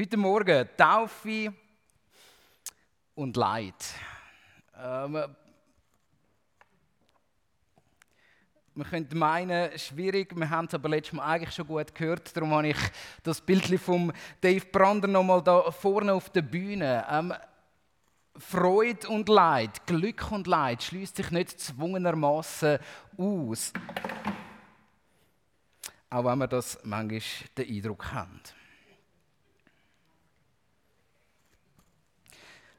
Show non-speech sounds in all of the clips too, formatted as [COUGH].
Heute Morgen Taufe und Leid. Ähm, man könnte meinen, schwierig, wir haben es aber letztes Mal eigentlich schon gut gehört. Darum habe ich das Bild von Dave Brander noch mal da vorne auf der Bühne. Ähm, Freude und Leid, Glück und Leid schließt sich nicht zwungenermaßen aus. Auch wenn wir das manchmal den Eindruck haben.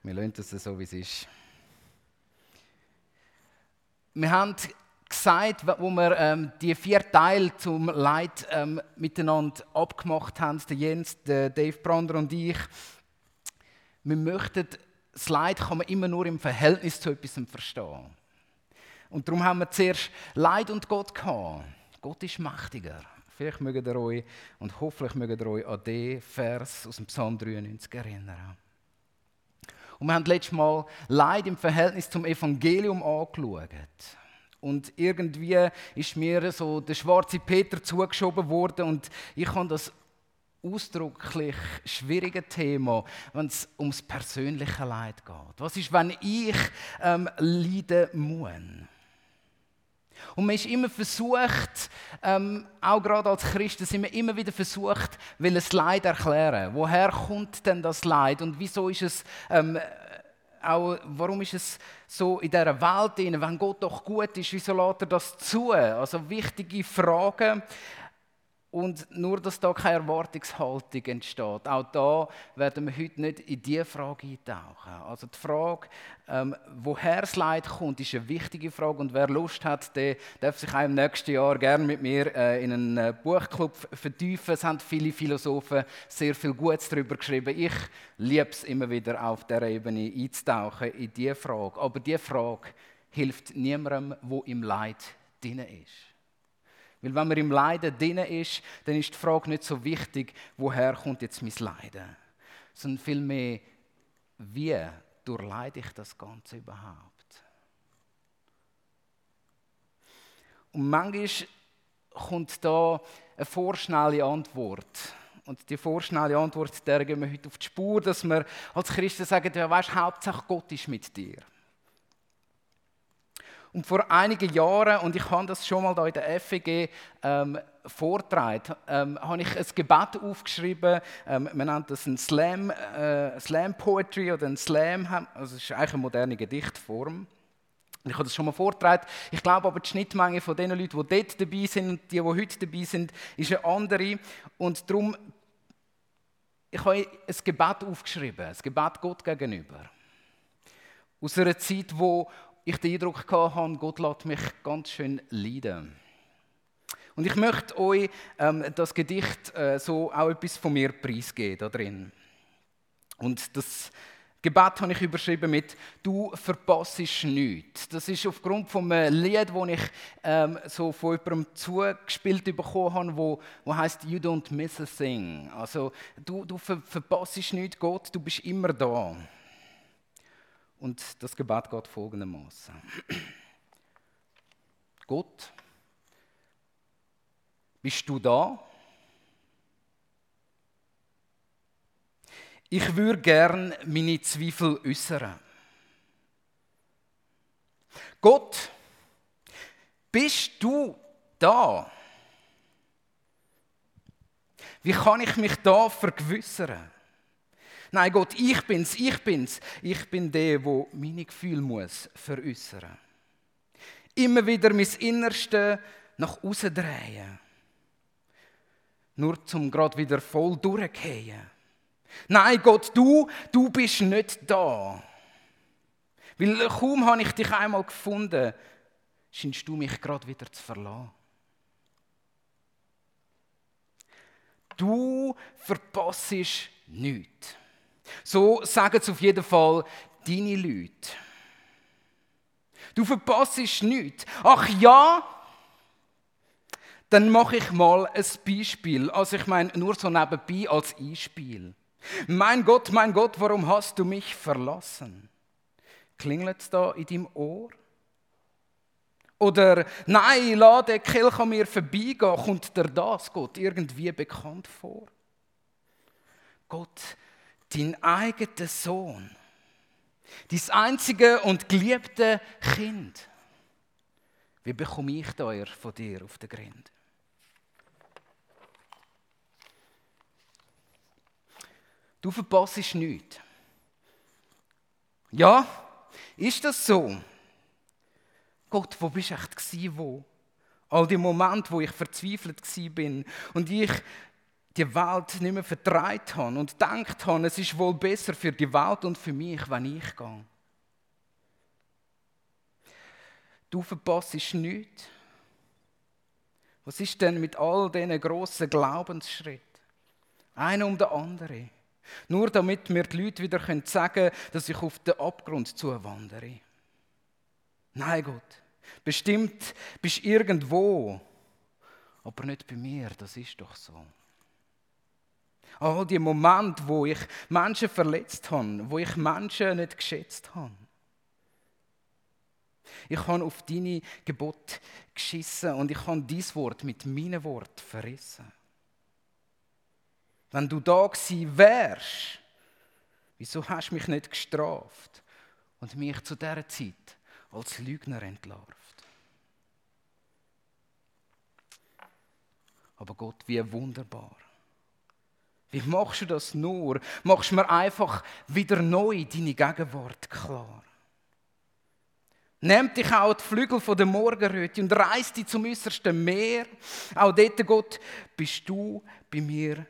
Wir lassen es so, wie es ist. Wir haben gesagt, wo wir ähm, die vier Teile zum Leid ähm, miteinander abgemacht haben, der Jens, der Dave Brander und ich, wir möchten, das Leid kann man immer nur im Verhältnis zu etwas verstehen. Und darum haben wir zuerst Leid und Gott gehabt. Gott ist mächtiger. Vielleicht mögt ihr euch und hoffentlich mögt ihr euch an den Vers aus dem Psalm 93 erinnern. Und wir haben letztes Mal Leid im Verhältnis zum Evangelium angeschaut. Und irgendwie ist mir so der schwarze Peter zugeschoben worden und ich habe das ausdrücklich schwierige Thema, wenn es ums persönliche Leid geht. Was ist, wenn ich ähm, leiden muss? Und man ist immer versucht, ähm, auch gerade als Christen, sind wir immer wieder versucht, will das Leid erklären. Woher kommt denn das Leid und wieso ist es ähm, auch, warum ist es so in dieser Welt, wenn Gott doch gut ist, wieso lässt er das zu? Also wichtige Fragen. Und nur, dass da keine Erwartungshaltung entsteht. Auch da werden wir heute nicht in diese Frage eintauchen. Also die Frage, ähm, woher das Leid kommt, ist eine wichtige Frage. Und wer Lust hat, der darf sich auch im nächsten Jahr gerne mit mir äh, in einen äh, Buchclub vertiefen. Es haben viele Philosophen sehr viel Gutes darüber geschrieben. Ich liebe es immer wieder, auf dieser Ebene einzutauchen in diese Frage. Aber diese Frage hilft niemandem, der im Leid drin ist. Weil wenn man im Leiden drin ist, dann ist die Frage nicht so wichtig, woher kommt jetzt mein Leiden, sondern vielmehr, wie durchleide ich das Ganze überhaupt? Und manchmal kommt da eine vorschnelle Antwort. Und die vorschnelle Antwort, der gehen wir heute auf die Spur, dass wir als Christen sagen, ja, weißt, Hauptsache Gott ist mit dir. Und vor einigen Jahren, und ich habe das schon mal da in der FEG ähm, vortragen, ähm, habe ich ein Gebet aufgeschrieben. Ähm, man nennt das ein Slam, äh, Slam Poetry oder ein Slam, also es ist eigentlich eine moderne Gedichtform. Ich habe das schon mal vortragen. Ich glaube aber, die Schnittmenge von den Leuten, die dort dabei sind und die, die heute dabei sind, ist eine andere. Und darum, ich habe ein Gebet aufgeschrieben, ein Gebet Gott gegenüber. Aus einer Zeit, wo ich den Eindruck hatte, Gott lässt mich ganz schön leiden. Und ich möchte euch ähm, das Gedicht äh, so auch etwas von mir preisgeben da drin. Und das Gebet habe ich überschrieben mit «Du verpasst nichts». Das ist aufgrund von einem Lied, das ich ähm, so von jemandem zugespielt bekommen habe, wo, wo heißt «You don't miss a thing». Also du, du ver verpasst nichts, Gott, du bist immer da. Und das Gebet geht folgendermaßen. Gott, bist du da? Ich würde gern meine Zweifel äußern. Gott, bist du da? Wie kann ich mich da vergewissern? Nein, Gott, ich bin's, ich bin's. Ich bin der, der meine Gefühle muss veräußern. Immer wieder mein Innerste nach außen drehen. Nur zum gerade wieder voll durchgehen. Nein, Gott, du, du bist nicht da. Weil kaum habe ich dich einmal gefunden, scheinst du mich gerade wieder zu verlassen. Du verpasst nichts. So sagen es auf jeden Fall deine Leute. Du verpasst nichts. Ach ja, dann mache ich mal ein Beispiel. Also ich meine, nur so nebenbei als Einspiel. Mein Gott, mein Gott, warum hast du mich verlassen? Klingelt es da in deinem Ohr? Oder nein, lass den Kelch an mir vorbeigehen, kommt dir das Gott irgendwie bekannt vor? Gott, dein eigener Sohn, dein einzige und geliebte Kind. Wie bekomme ich teuer von dir auf den Grind? Du verpasst nichts. Ja, ist das so? Gott, wo bist du echt wo? All die Momente, wo ich verzweifelt bin und ich die Welt nicht mehr vertreibt habe und gedacht habe, es ist wohl besser für die Welt und für mich, wenn ich gehe. Du verpasst nichts. Was ist denn mit all diesen grossen Glaubensschritten? Einer um den anderen. Nur damit mir die Leute wieder sagen können, dass ich auf den Abgrund zuwandere. Nein, Gott. Bestimmt bist du irgendwo, aber nicht bei mir. Das ist doch so. All die Momente, wo ich Menschen verletzt habe, wo ich Menschen nicht geschätzt habe. Ich habe auf deine Gebot geschissen und ich habe dies Wort mit meinem Wort verrissen. Wenn du da gewesen wärst, wieso hast du mich nicht gestraft und mich zu dieser Zeit als Lügner entlarvt? Aber Gott, wie wunderbar. Wie machst du das nur? Machst du mir einfach wieder neu deine Gegenwart klar? Nehmt dich auch die Flügel von der Morgenröte und reißt dich zum äußersten Meer. Auch dort, Gott, bist du bei mir.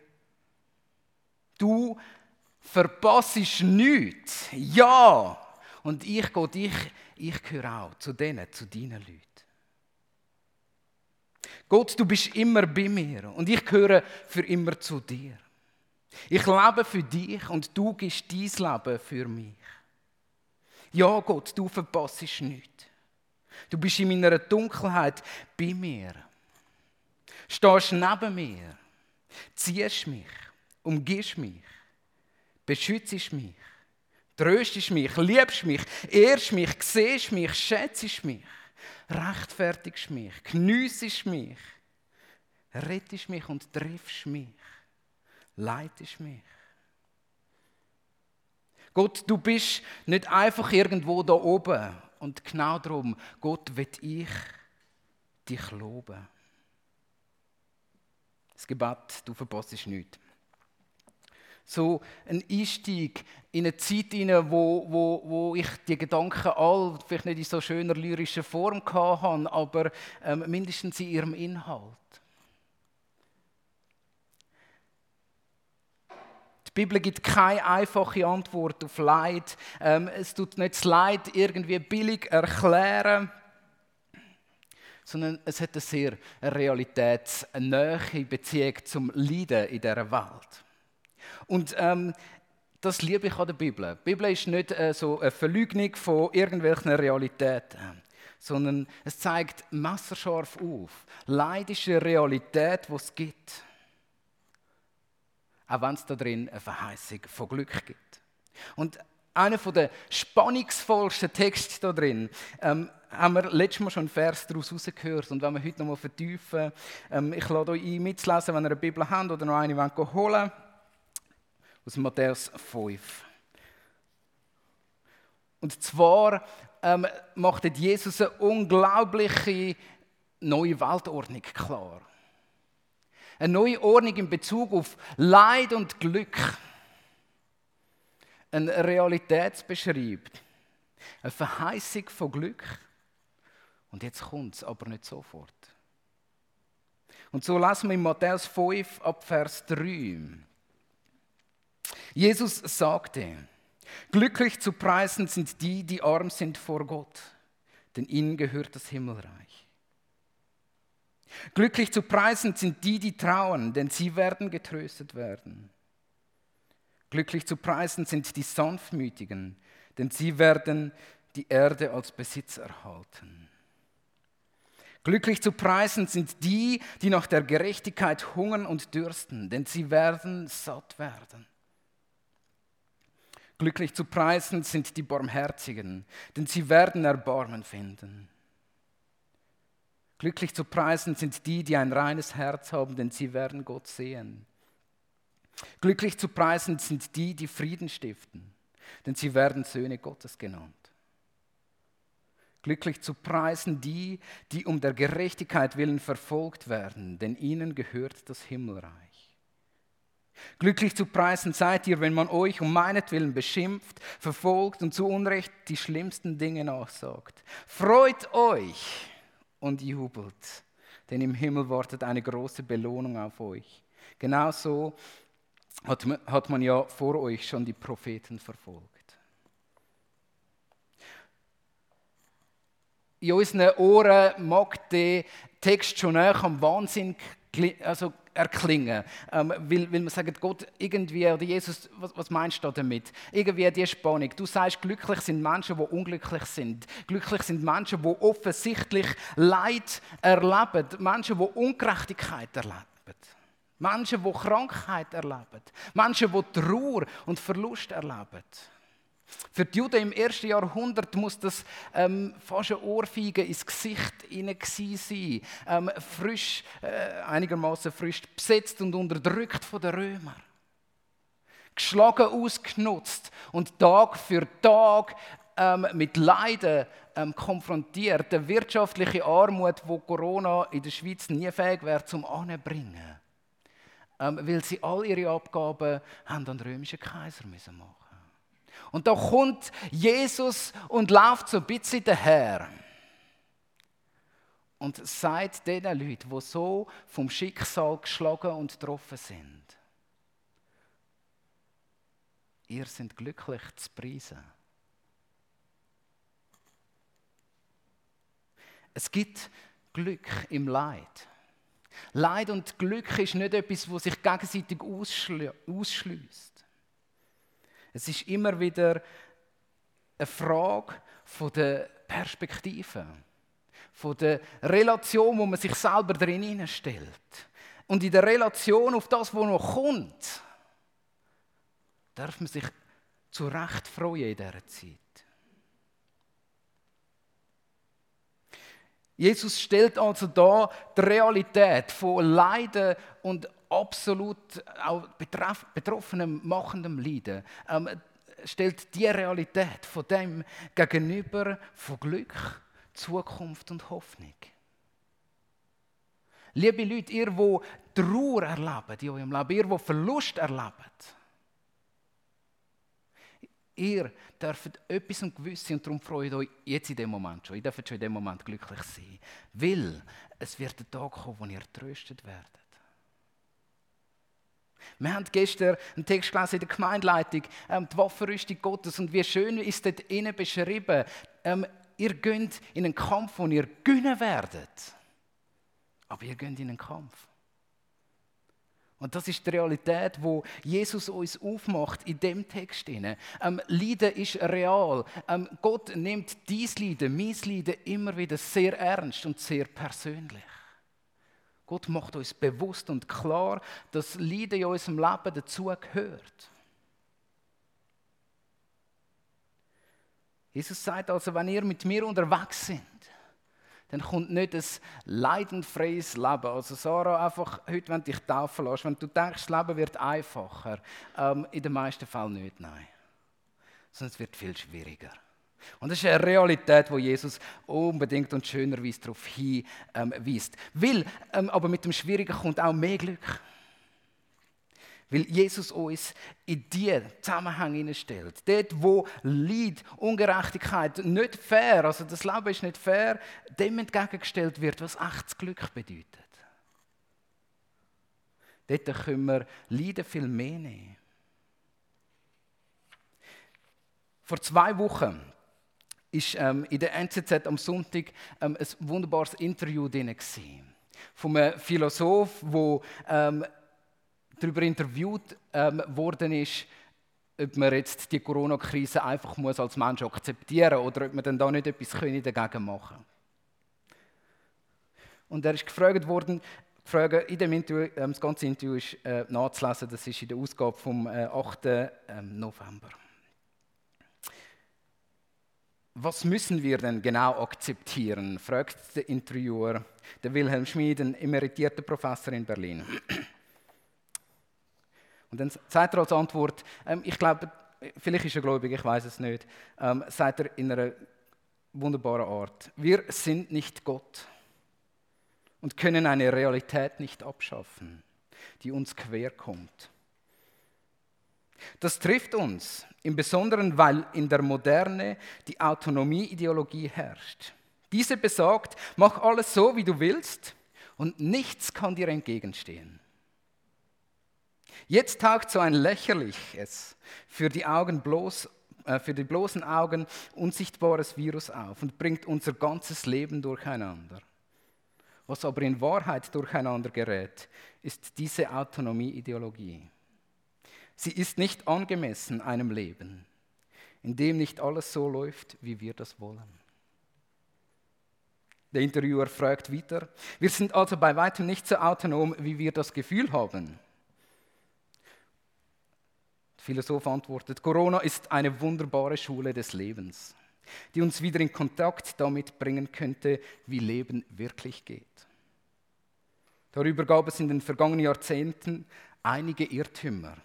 Du verpasst nichts. Ja. Und ich, Gott, ich, ich gehöre auch zu denen, zu deinen Leuten. Gott, du bist immer bei mir und ich gehöre für immer zu dir. Ich lebe für dich und du gibst dein Leben für mich. Ja, Gott, du verpasst nichts. Du bist in meiner Dunkelheit bei mir. Stehst neben mir. Ziehst mich. Umgibst mich. Beschützt mich. Tröstest mich. Liebst mich. Ehrst mich. Siehst mich. Schätzt mich. Rechtfertigst mich. Geniessest mich. Rettest mich und triffst mich. Leitest mich. Gott, du bist nicht einfach irgendwo da oben. Und genau darum, Gott, will ich dich loben. Das Gebet, du verpasst nichts. So ein Einstieg in eine Zeit, wo, wo, wo ich die Gedanken all, vielleicht nicht in so schöner lyrischer Form hatte, aber ähm, mindestens in ihrem Inhalt. Die Bibel gibt keine einfache Antwort auf Leid. Ähm, es tut nicht das Leid irgendwie billig erklären, sondern es hat eine sehr realitätsnähe Beziehung zum Leiden in dieser Welt. Und ähm, das liebe ich an der Bibel. Die Bibel ist nicht äh, so eine Verleugnung von irgendwelchen Realitäten, sondern es zeigt messerscharf auf. Leid ist eine Realität, die es gibt auch wenn es da drin eine Verheißung von Glück gibt. Und einer der spannungsvollsten Texte da drin, ähm, haben wir letztes Mal schon einen Vers daraus rausgehört. Und wenn wir heute noch mal vertiefen, ähm, ich lade euch ein, mitzulesen, wenn ihr eine Bibel habt oder noch eine wollt, holen aus Matthäus 5. Und zwar ähm, macht Jesus eine unglaubliche neue Weltordnung klar. Eine neue Ordnung in Bezug auf Leid und Glück. Eine Realität beschreibt. Eine Verheißung von Glück. Und jetzt kommt es aber nicht sofort. Und so lassen wir in Matthäus 5 ab Vers 3. Jesus sagte, glücklich zu preisen sind die, die arm sind vor Gott, denn ihnen gehört das Himmelreich. Glücklich zu preisen sind die, die trauen, denn sie werden getröstet werden. Glücklich zu preisen sind die Sanftmütigen, denn sie werden die Erde als Besitz erhalten. Glücklich zu preisen sind die, die nach der Gerechtigkeit hungern und dürsten, denn sie werden satt werden. Glücklich zu preisen sind die Barmherzigen, denn sie werden Erbarmen finden. Glücklich zu preisen sind die, die ein reines Herz haben, denn sie werden Gott sehen. Glücklich zu preisen sind die, die Frieden stiften, denn sie werden Söhne Gottes genannt. Glücklich zu preisen die, die um der Gerechtigkeit willen verfolgt werden, denn ihnen gehört das Himmelreich. Glücklich zu preisen seid ihr, wenn man euch um meinetwillen beschimpft, verfolgt und zu Unrecht die schlimmsten Dinge nachsagt. Freut euch und jubelt, denn im Himmel wartet eine große Belohnung auf euch. Genauso hat man, hat man ja vor euch schon die Propheten verfolgt. In unseren Ohren mag der Text schon näher am Wahnsinn also erklingen. Ähm, weil, weil man sagt, Gott irgendwie, oder Jesus, was, was meinst du damit? Irgendwie die Spannung. Du sagst, glücklich sind Menschen, die unglücklich sind. Glücklich sind Menschen, die offensichtlich Leid erleben. Menschen, die Ungerechtigkeit erleben. Menschen, die Krankheit erleben. Menschen, die Trauer und Verlust erleben. Für die Juden im ersten Jahrhundert muss das ähm, fast eine Ohrfeige ins Gesicht sein. Ähm, frisch, äh, einigermaßen frisch besetzt und unterdrückt von den Römern. Geschlagen, ausgenutzt und Tag für Tag ähm, mit Leiden ähm, konfrontiert. Die wirtschaftliche Armut, wo Corona in der Schweiz nie fähig wäre zum Anbringen ähm, weil sie all ihre Abgaben haben an den römischen Kaiser müssen machen. Und da kommt Jesus und läuft so ein bisschen daher und sagt den Leuten, die so vom Schicksal geschlagen und getroffen sind, ihr seid glücklich zu preisen. Es gibt Glück im Leid. Leid und Glück ist nicht etwas, das sich gegenseitig ausschließt. Es ist immer wieder eine Frage von der Perspektive, von der Relation, wo man sich selber drin stellt. Und in der Relation auf das, was noch kommt, darf man sich zu Recht freuen in dieser Zeit. Jesus stellt also da die Realität von Leiden und absolut auch betroffenem, machendem Leiden. Ähm, stellt die Realität von dem gegenüber von Glück, Zukunft und Hoffnung. Liebe Leute, ihr, die Trauer erlebt in eurem Leben, ihr, die Verlust erlebt, Ihr dürft etwas und Gewisse und darum freut euch jetzt in dem Moment schon. Ihr dürft schon in dem Moment glücklich sein. Weil es wird der Tag kommen, wo ihr tröstet werdet. Wir haben gestern einen Text gelesen in der Gemeindeleitung, ähm, die Waffenrüstung Gottes. Und wie schön ist dort innen beschrieben, ähm, ihr geht in einen Kampf, wo ihr gewinnen werdet. Aber ihr geht in einen Kampf. Und das ist die Realität, wo Jesus uns aufmacht in dem Text. Ähm, Leiden ist real. Ähm, Gott nimmt dies Leiden, mein Leiden immer wieder sehr ernst und sehr persönlich. Gott macht uns bewusst und klar, dass Leiden in unserem Leben dazugehört. Jesus sagt also, wenn ihr mit mir unterwegs seid, dann kommt nicht ein leidendfreies Leben. Also Sarah, einfach heute, wenn du dich taufen lässt, wenn du denkst, das Leben wird einfacher, ähm, in den meisten Fällen nicht, nein. Sondern es wird viel schwieriger. Und das ist eine Realität, wo Jesus unbedingt und schönerweise darauf hinweist. Ähm, Weil, ähm, aber mit dem Schwierigen kommt auch mehr Glück. Weil Jesus uns in diese Zusammenhänge hineinstellt. Dort, wo Leid, Ungerechtigkeit nicht fair, also das Leben ist nicht fair, dem entgegengestellt wird, was echtes Glück bedeutet. Dort können wir Leiden viel mehr nehmen. Vor zwei Wochen ist ähm, in der NZZ am Sonntag ähm, ein wunderbares Interview drin von einem Philosoph, der ähm, darüber interviewt ähm, worden ist, ob man jetzt die Corona-Krise einfach muss als Mensch akzeptieren muss oder ob man dann da nicht etwas dagegen machen können. Und er ist gefragt worden, gefragt, in dem Interview, ähm, das ganze Interview ist äh, nachzulesen, das ist in der Ausgabe vom äh, 8. Ähm, November. Was müssen wir denn genau akzeptieren? fragt der Interviewer, der Wilhelm Schmid, ein emeritierter Professor in Berlin. Und dann sagt er als Antwort, ähm, ich glaube, vielleicht ist er gläubig, ich weiß es nicht, ähm, sagt er in einer wunderbaren Art, wir sind nicht Gott und können eine Realität nicht abschaffen, die uns quer kommt. Das trifft uns, im Besonderen, weil in der Moderne die Autonomieideologie herrscht. Diese besagt, mach alles so, wie du willst und nichts kann dir entgegenstehen. Jetzt taucht so ein lächerliches, für die Augen bloß äh, für die bloßen Augen unsichtbares Virus auf und bringt unser ganzes Leben durcheinander. Was aber in Wahrheit durcheinander gerät, ist diese Autonomieideologie. Sie ist nicht angemessen einem Leben, in dem nicht alles so läuft, wie wir das wollen. Der Interviewer fragt weiter, wir sind also bei weitem nicht so autonom, wie wir das Gefühl haben. Der Philosoph antwortet, Corona ist eine wunderbare Schule des Lebens, die uns wieder in Kontakt damit bringen könnte, wie Leben wirklich geht. Darüber gab es in den vergangenen Jahrzehnten einige Irrtümer.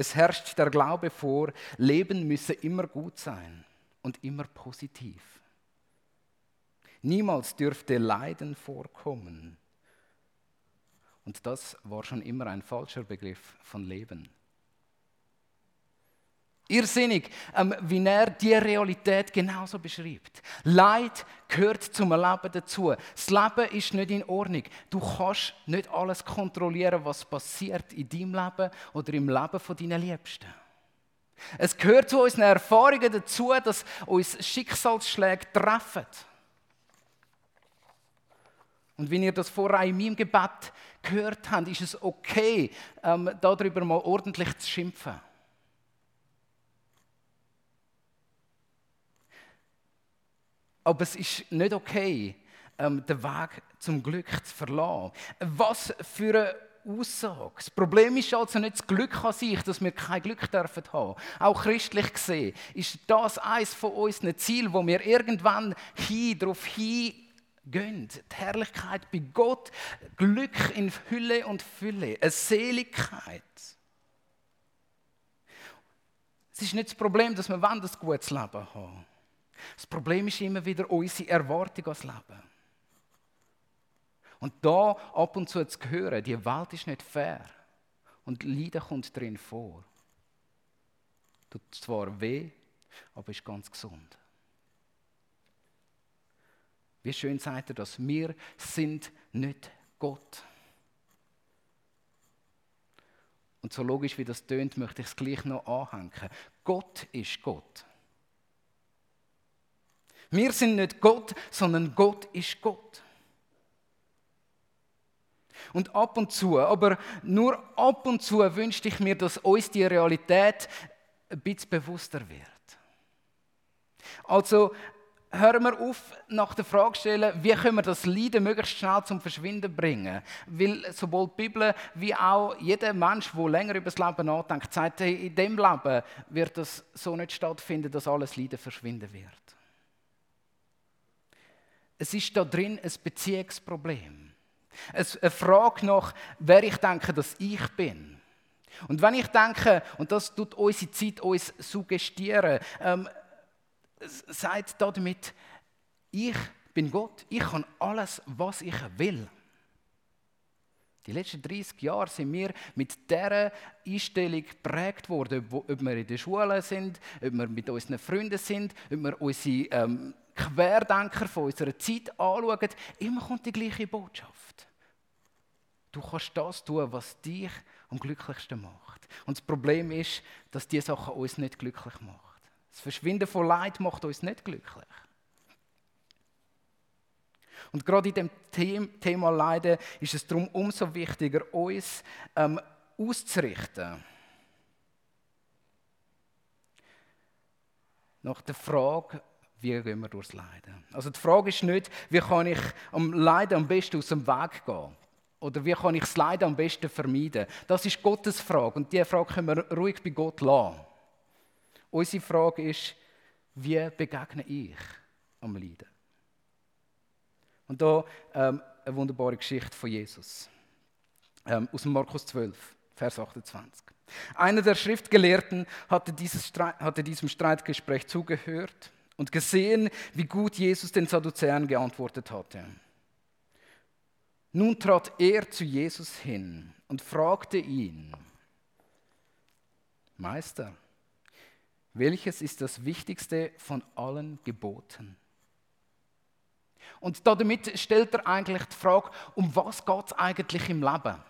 Es herrscht der Glaube vor, Leben müsse immer gut sein und immer positiv. Niemals dürfte Leiden vorkommen. Und das war schon immer ein falscher Begriff von Leben. Irrsinnig, ähm, wie er die Realität genauso beschreibt. Leid gehört zum Leben dazu. Das Leben ist nicht in Ordnung. Du kannst nicht alles kontrollieren, was passiert in deinem Leben oder im Leben von deinen Liebsten. Es gehört zu unseren Erfahrungen dazu, dass uns Schicksalsschläge treffen. Und wenn ihr das vorher in meinem Gebet gehört habt, ist es okay, ähm, darüber mal ordentlich zu schimpfen. Aber es ist nicht okay, ähm, den Weg zum Glück zu verlassen. Was für eine Aussage. Das Problem ist also nicht das Glück an sich, dass wir kein Glück dürfen haben. Auch christlich gesehen ist das eines von unseren Zielen, wo wir irgendwann hin, darauf hingehen. Die Herrlichkeit bei Gott, Glück in Hülle und Fülle, eine Seligkeit. Es ist nicht das Problem, dass wir ein gutes Leben haben. Das Problem ist immer wieder unsere Erwartung ans Leben. Und da ab und zu zu hören, die Welt ist nicht fair und Leiden kommt drin vor. Tut zwar weh, aber ist ganz gesund. Wie schön sagt er das? Wir sind nicht Gott. Und so logisch wie das tönt, möchte ich es gleich noch anhängen. Gott ist Gott. Wir sind nicht Gott, sondern Gott ist Gott. Und ab und zu, aber nur ab und zu wünschte ich mir, dass uns die Realität ein bisschen bewusster wird. Also hören wir auf, nach der Frage zu stellen, wie können wir das Leiden möglichst schnell zum Verschwinden bringen. Weil sowohl die Bibel wie auch jeder Mensch, der länger über das Leben nachdenkt, sagt, in dem Leben wird das so nicht stattfinden, dass alles Leiden verschwinden wird. Es ist da drin ein Beziehungsproblem. Eine Frage nach, wer ich denke, dass ich bin. Und wenn ich denke, und das tut unsere Zeit uns suggestieren, ähm, sagt damit, ich bin Gott, ich kann alles, was ich will. Die letzten 30 Jahre sind wir mit dieser Einstellung geprägt worden, ob wir in der Schule sind, ob wir mit unseren Freunden sind, ob wir unsere ähm, Querdenker von unserer Zeit anschauen, immer kommt die gleiche Botschaft. Du kannst das tun, was dich am glücklichsten macht. Und das Problem ist, dass diese Sachen uns nicht glücklich macht. Das Verschwinden von Leid macht uns nicht glücklich. Und gerade in dem Thema Leiden ist es darum umso wichtiger, uns ähm, auszurichten. Nach der Frage, wie gehen wir durchs Leiden? Also die Frage ist nicht, wie kann ich am Leiden am besten aus dem Weg gehen? Oder wie kann ich das Leiden am besten vermeiden? Das ist Gottes Frage und diese Frage können wir ruhig bei Gott lassen. Unsere Frage ist, wie begegne ich am Leiden? Und da ähm, eine wunderbare Geschichte von Jesus. Ähm, aus Markus 12, Vers 28. Einer der Schriftgelehrten hatte, Streit, hatte diesem Streitgespräch zugehört und gesehen, wie gut Jesus den Sadduzäern geantwortet hatte. Nun trat er zu Jesus hin und fragte ihn, Meister, welches ist das Wichtigste von allen Geboten? Und damit stellt er eigentlich die Frage, um was geht es eigentlich im Leben?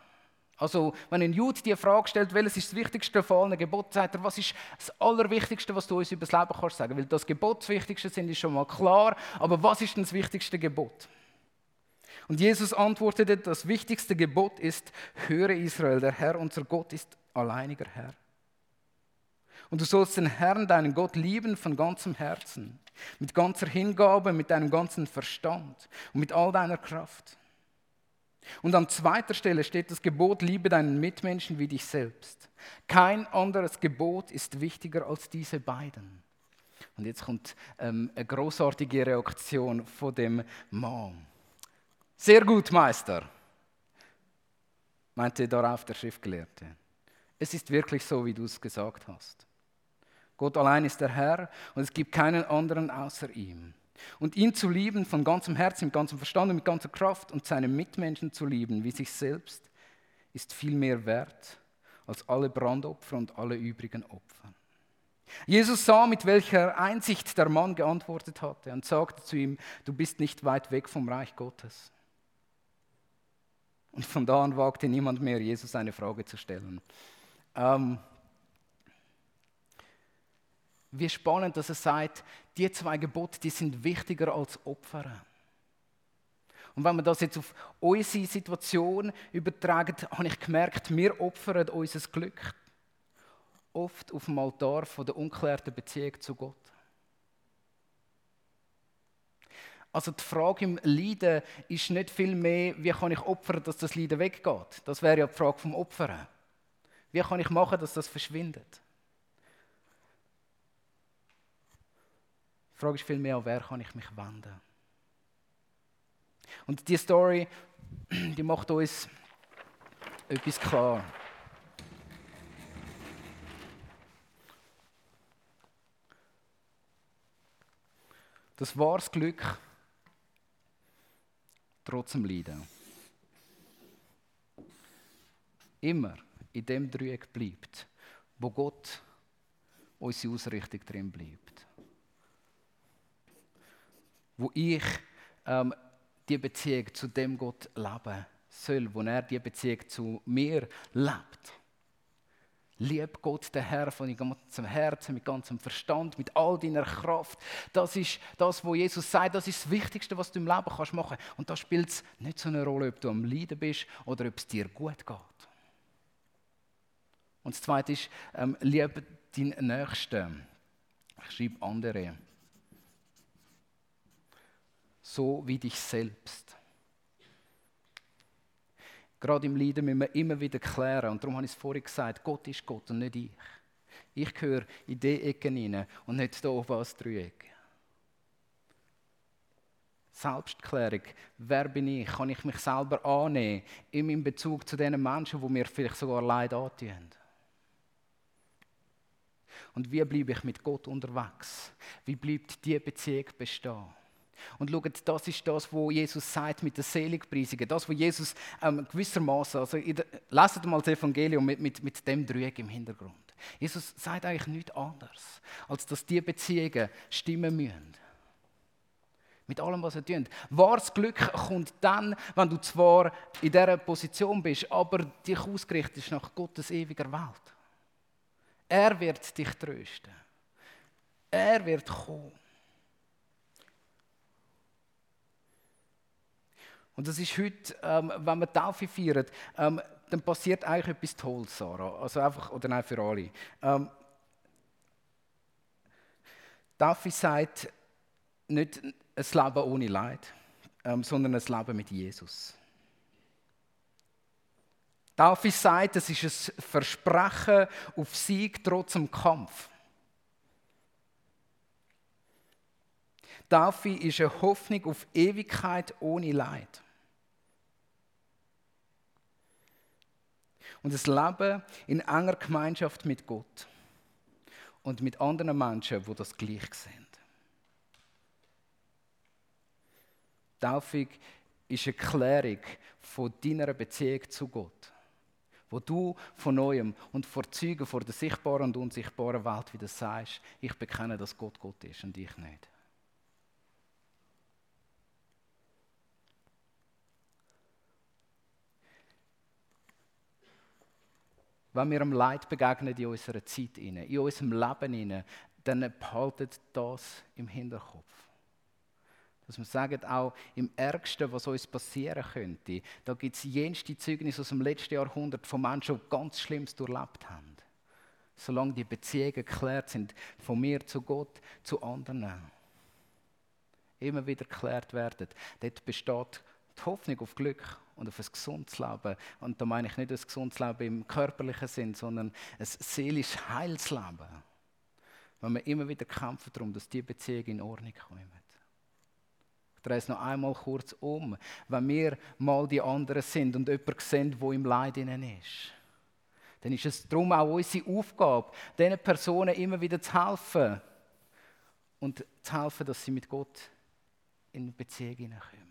Also, wenn ein Jude die Frage stellt, welches ist das Wichtigste von allen Geboten, sagt er, was ist das Allerwichtigste, was du uns über das Leben kannst sagen? Weil das Gebot das Wichtigste sind, ist schon mal klar. Aber was ist denn das wichtigste Gebot? Und Jesus antwortete, das wichtigste Gebot ist, höre Israel, der Herr, unser Gott ist alleiniger Herr. Und du sollst den Herrn, deinen Gott, lieben von ganzem Herzen, mit ganzer Hingabe, mit deinem ganzen Verstand und mit all deiner Kraft. Und an zweiter Stelle steht das Gebot, liebe deinen Mitmenschen wie dich selbst. Kein anderes Gebot ist wichtiger als diese beiden. Und jetzt kommt ähm, eine großartige Reaktion von dem Mann. Sehr gut, Meister, meinte darauf der Schriftgelehrte. Es ist wirklich so, wie du es gesagt hast. Gott allein ist der Herr und es gibt keinen anderen außer ihm. Und ihn zu lieben von ganzem Herzen, mit ganzem Verstand und mit ganzer Kraft und seine Mitmenschen zu lieben wie sich selbst, ist viel mehr wert als alle Brandopfer und alle übrigen Opfer. Jesus sah, mit welcher Einsicht der Mann geantwortet hatte und sagte zu ihm, du bist nicht weit weg vom Reich Gottes. Und von da an wagte niemand mehr, Jesus eine Frage zu stellen. Ähm, wie spannend, dass er sagt, die zwei Gebote, die sind wichtiger als Opfer. Und wenn wir das jetzt auf unsere Situation übertragen, habe ich gemerkt, wir opfern unser Glück oft auf dem Altar von der unklärten Beziehung zu Gott. Also die Frage im Leiden ist nicht viel mehr, wie kann ich opfern, dass das Leiden weggeht. Das wäre ja die Frage vom Opfern. Wie kann ich machen, dass das verschwindet? Die Frage ist vielmehr, an wer kann ich mich wenden? Und die Story, [CLEARS THROAT] die macht uns etwas klar. Das wahres Glück trotz dem Leiden. Immer in dem Dreieck bleibt, wo Gott unsere Ausrichtung drin bleibt wo ich ähm, die Beziehung zu dem Gott leben soll, wo er die Beziehung zu mir lebt. Lieb Gott, der Herr, von ganzem Herzen, mit ganzem Verstand, mit all deiner Kraft. Das ist das, was Jesus sagt, das ist das Wichtigste, was du im Leben kannst machen kannst. Und da spielt es nicht so eine Rolle, ob du am Leiden bist oder ob es dir gut geht. Und das Zweite ist, ähm, liebe deinen Nächsten. Ich schreibe andere so wie dich selbst. Gerade im Leiden müssen wir immer wieder klären, und darum habe ich es vorhin gesagt, Gott ist Gott und nicht ich. Ich gehöre in die Ecke hinein und nicht hier oben als Dreieck. Selbstklärung. Wer bin ich? Kann ich mich selber annehmen in meinem Bezug zu den Menschen, die mir vielleicht sogar Leid antun? Und wie bleibe ich mit Gott unterwegs? Wie bleibt diese Beziehung bestehen? Und schaut, das ist das, was Jesus sagt mit der Seligpreisungen. Das, was Jesus ähm, gewissermaßen, also der, lasst mal das Evangelium mit, mit, mit dem Dreieck im Hintergrund. Jesus sagt eigentlich nichts anderes, als dass diese Beziehungen stimmen müssen. Mit allem, was er tut. Wahres Glück kommt dann, wenn du zwar in dieser Position bist, aber dich ausgerichtet nach Gottes ewiger Welt. Er wird dich trösten. Er wird kommen. Und das ist heute, ähm, wenn wir Taufe feiern, ähm, dann passiert eigentlich etwas Tolles, Sarah. Also einfach, oder nein, für alle. Ähm, Taufe sagt nicht ein Leben ohne Leid, ähm, sondern ein Leben mit Jesus. Taufe sagt, es ist ein Versprechen auf Sieg trotz dem Kampf. Taufe ist eine Hoffnung auf Ewigkeit ohne Leid. Und das Leben in enger Gemeinschaft mit Gott und mit anderen Menschen, wo das gleich sind. Taufe ist eine Klärung von deiner Beziehung zu Gott, wo du von neuem und vor Zeugen vor der sichtbaren und unsichtbaren Welt wieder sagst, ich bekenne, dass Gott Gott ist und ich nicht. Wenn wir am Leid begegnen in unserer Zeit, in unserem Leben, dann behaltet das im Hinterkopf. Dass wir sagen, auch im Ärgsten, was uns passieren könnte, da gibt es jenste Zeugnisse aus dem letzten Jahrhundert von Menschen, die ganz Schlimmes durchlebt haben. Solange die Beziehungen geklärt sind, von mir zu Gott, zu anderen, immer wieder geklärt werden, dort besteht die Hoffnung auf Glück und auf ein gesundes Leben. Und da meine ich nicht ein gesundes Leben im körperlichen Sinn, sondern ein seelisches Heilsleben. Wenn wir immer wieder kämpfen darum, dass die Beziehungen in Ordnung kommen. Ich drehe es noch einmal kurz um. Wenn wir mal die anderen sind und jemanden sehen, der im Leid ist, dann ist es darum auch unsere Aufgabe, diesen Personen immer wieder zu helfen. Und zu helfen, dass sie mit Gott in Beziehung hineinkommen.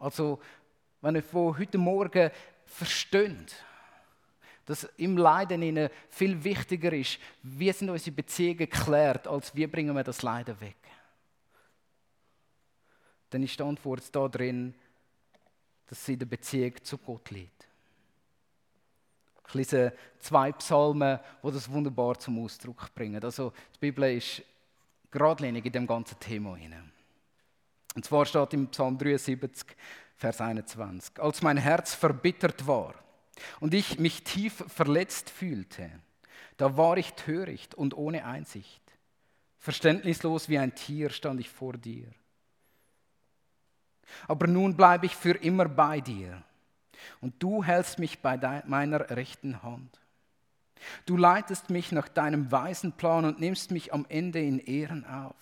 Also, wenn ihr von heute Morgen versteht, dass im Leiden ihnen viel wichtiger ist, wie sind unsere Beziehungen geklärt, als wie bringen wir das Leiden weg. Dann ist die Antwort da drin, dass sie in der Beziehung zu Gott liegt. Ich lese zwei Psalmen, die das wunderbar zum Ausdruck bringen. Also die Bibel ist geradlinig in dem ganzen Thema hinein. Und zwar steht im Psalm 73, Vers 21, als mein Herz verbittert war und ich mich tief verletzt fühlte, da war ich töricht und ohne Einsicht. Verständnislos wie ein Tier stand ich vor dir. Aber nun bleibe ich für immer bei dir und du hältst mich bei meiner rechten Hand. Du leitest mich nach deinem weisen Plan und nimmst mich am Ende in Ehren auf.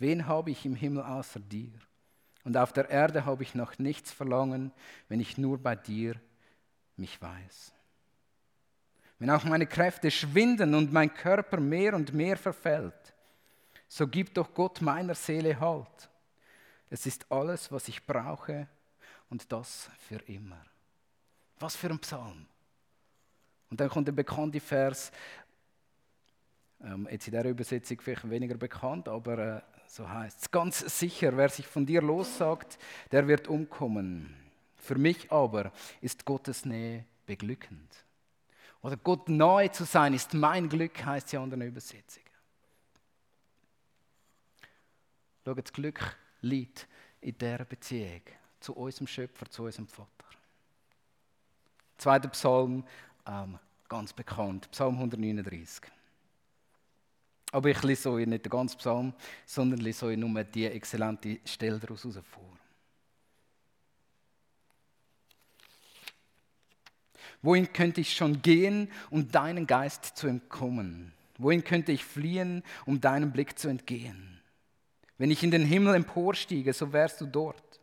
Wen habe ich im Himmel außer dir? Und auf der Erde habe ich noch nichts verlangen, wenn ich nur bei dir mich weiß. Wenn auch meine Kräfte schwinden und mein Körper mehr und mehr verfällt, so gib doch Gott meiner Seele Halt. Es ist alles, was ich brauche und das für immer. Was für ein Psalm. Und dann kommt der bekannte Vers, ähm, jetzt in der Übersetzung vielleicht weniger bekannt, aber äh, so heißt es. Ganz sicher, wer sich von dir lossagt, der wird umkommen. Für mich aber ist Gottes Nähe beglückend. Oder Gott nahe zu sein ist mein Glück, heißt es ja in anderen Übersetzungen. Schau, das Glück liegt in dieser Beziehung zu unserem Schöpfer, zu unserem Vater. Zweiter Psalm, ähm, ganz bekannt, Psalm 139. Aber ich lese euch nicht den ganzen Psalm, sondern lese euch nur die exzellente Stelle daraus vor. Wohin könnte ich schon gehen, um deinen Geist zu entkommen? Wohin könnte ich fliehen, um deinem Blick zu entgehen? Wenn ich in den Himmel emporstiege, so wärst du dort.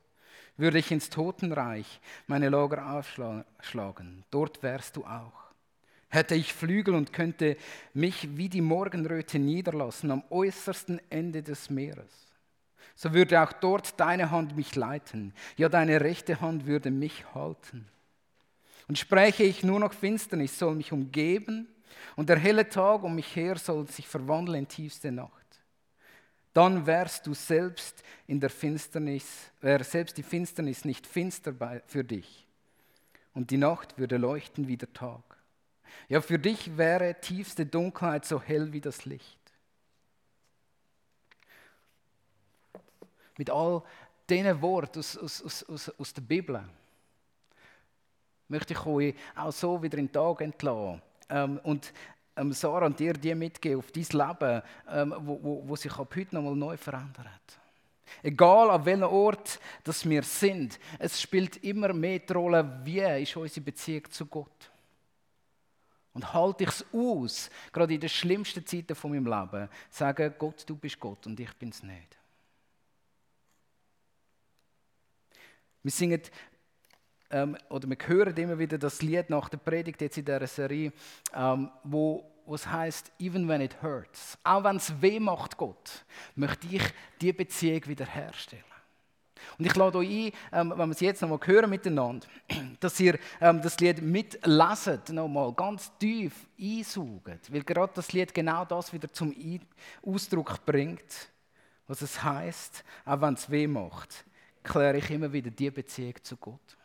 Würde ich ins Totenreich meine Lager aufschlagen, dort wärst du auch. Hätte ich Flügel und könnte mich wie die Morgenröte niederlassen am äußersten Ende des Meeres, so würde auch dort deine Hand mich leiten, ja deine rechte Hand würde mich halten. Und spreche ich nur noch Finsternis, soll mich umgeben, und der helle Tag um mich her soll sich verwandeln in tiefste Nacht. Dann wärst du selbst in der Finsternis, wäre selbst die Finsternis nicht finster für dich, und die Nacht würde leuchten wie der Tag. Ja, für dich wäre tiefste Dunkelheit so hell wie das Licht. Mit all diesen Worten aus, aus, aus, aus der Bibel möchte ich euch auch so wieder in den Tag entlassen. Ähm, und ähm, Sarah und dir die mitgeben auf dein Leben, ähm, wo, wo, wo sich ab heute nochmal neu verändert. Egal an welchem Ort das wir sind, es spielt immer mehr die Rolle, wie ist unsere Beziehung zu Gott. Und halte ich es aus, gerade in den schlimmsten Zeiten von meinem Leben, sagen, Gott, du bist Gott und ich bin es nicht. Wir singen ähm, oder wir hören immer wieder das Lied nach der Predigt jetzt in dieser Serie, ähm, wo was heißt, even when it hurts, auch wenn es weh macht, Gott, möchte ich die Beziehung wiederherstellen. Und ich lade euch ein, ähm, wenn wir es jetzt nochmal hören miteinander, [CLEARS THROAT] dass ihr ähm, das Lied mitleset, nochmal ganz tief einsaugt, weil gerade das Lied genau das wieder zum Ausdruck bringt, was es heißt, auch wenn es weh macht, kläre ich immer wieder die Beziehung zu Gott.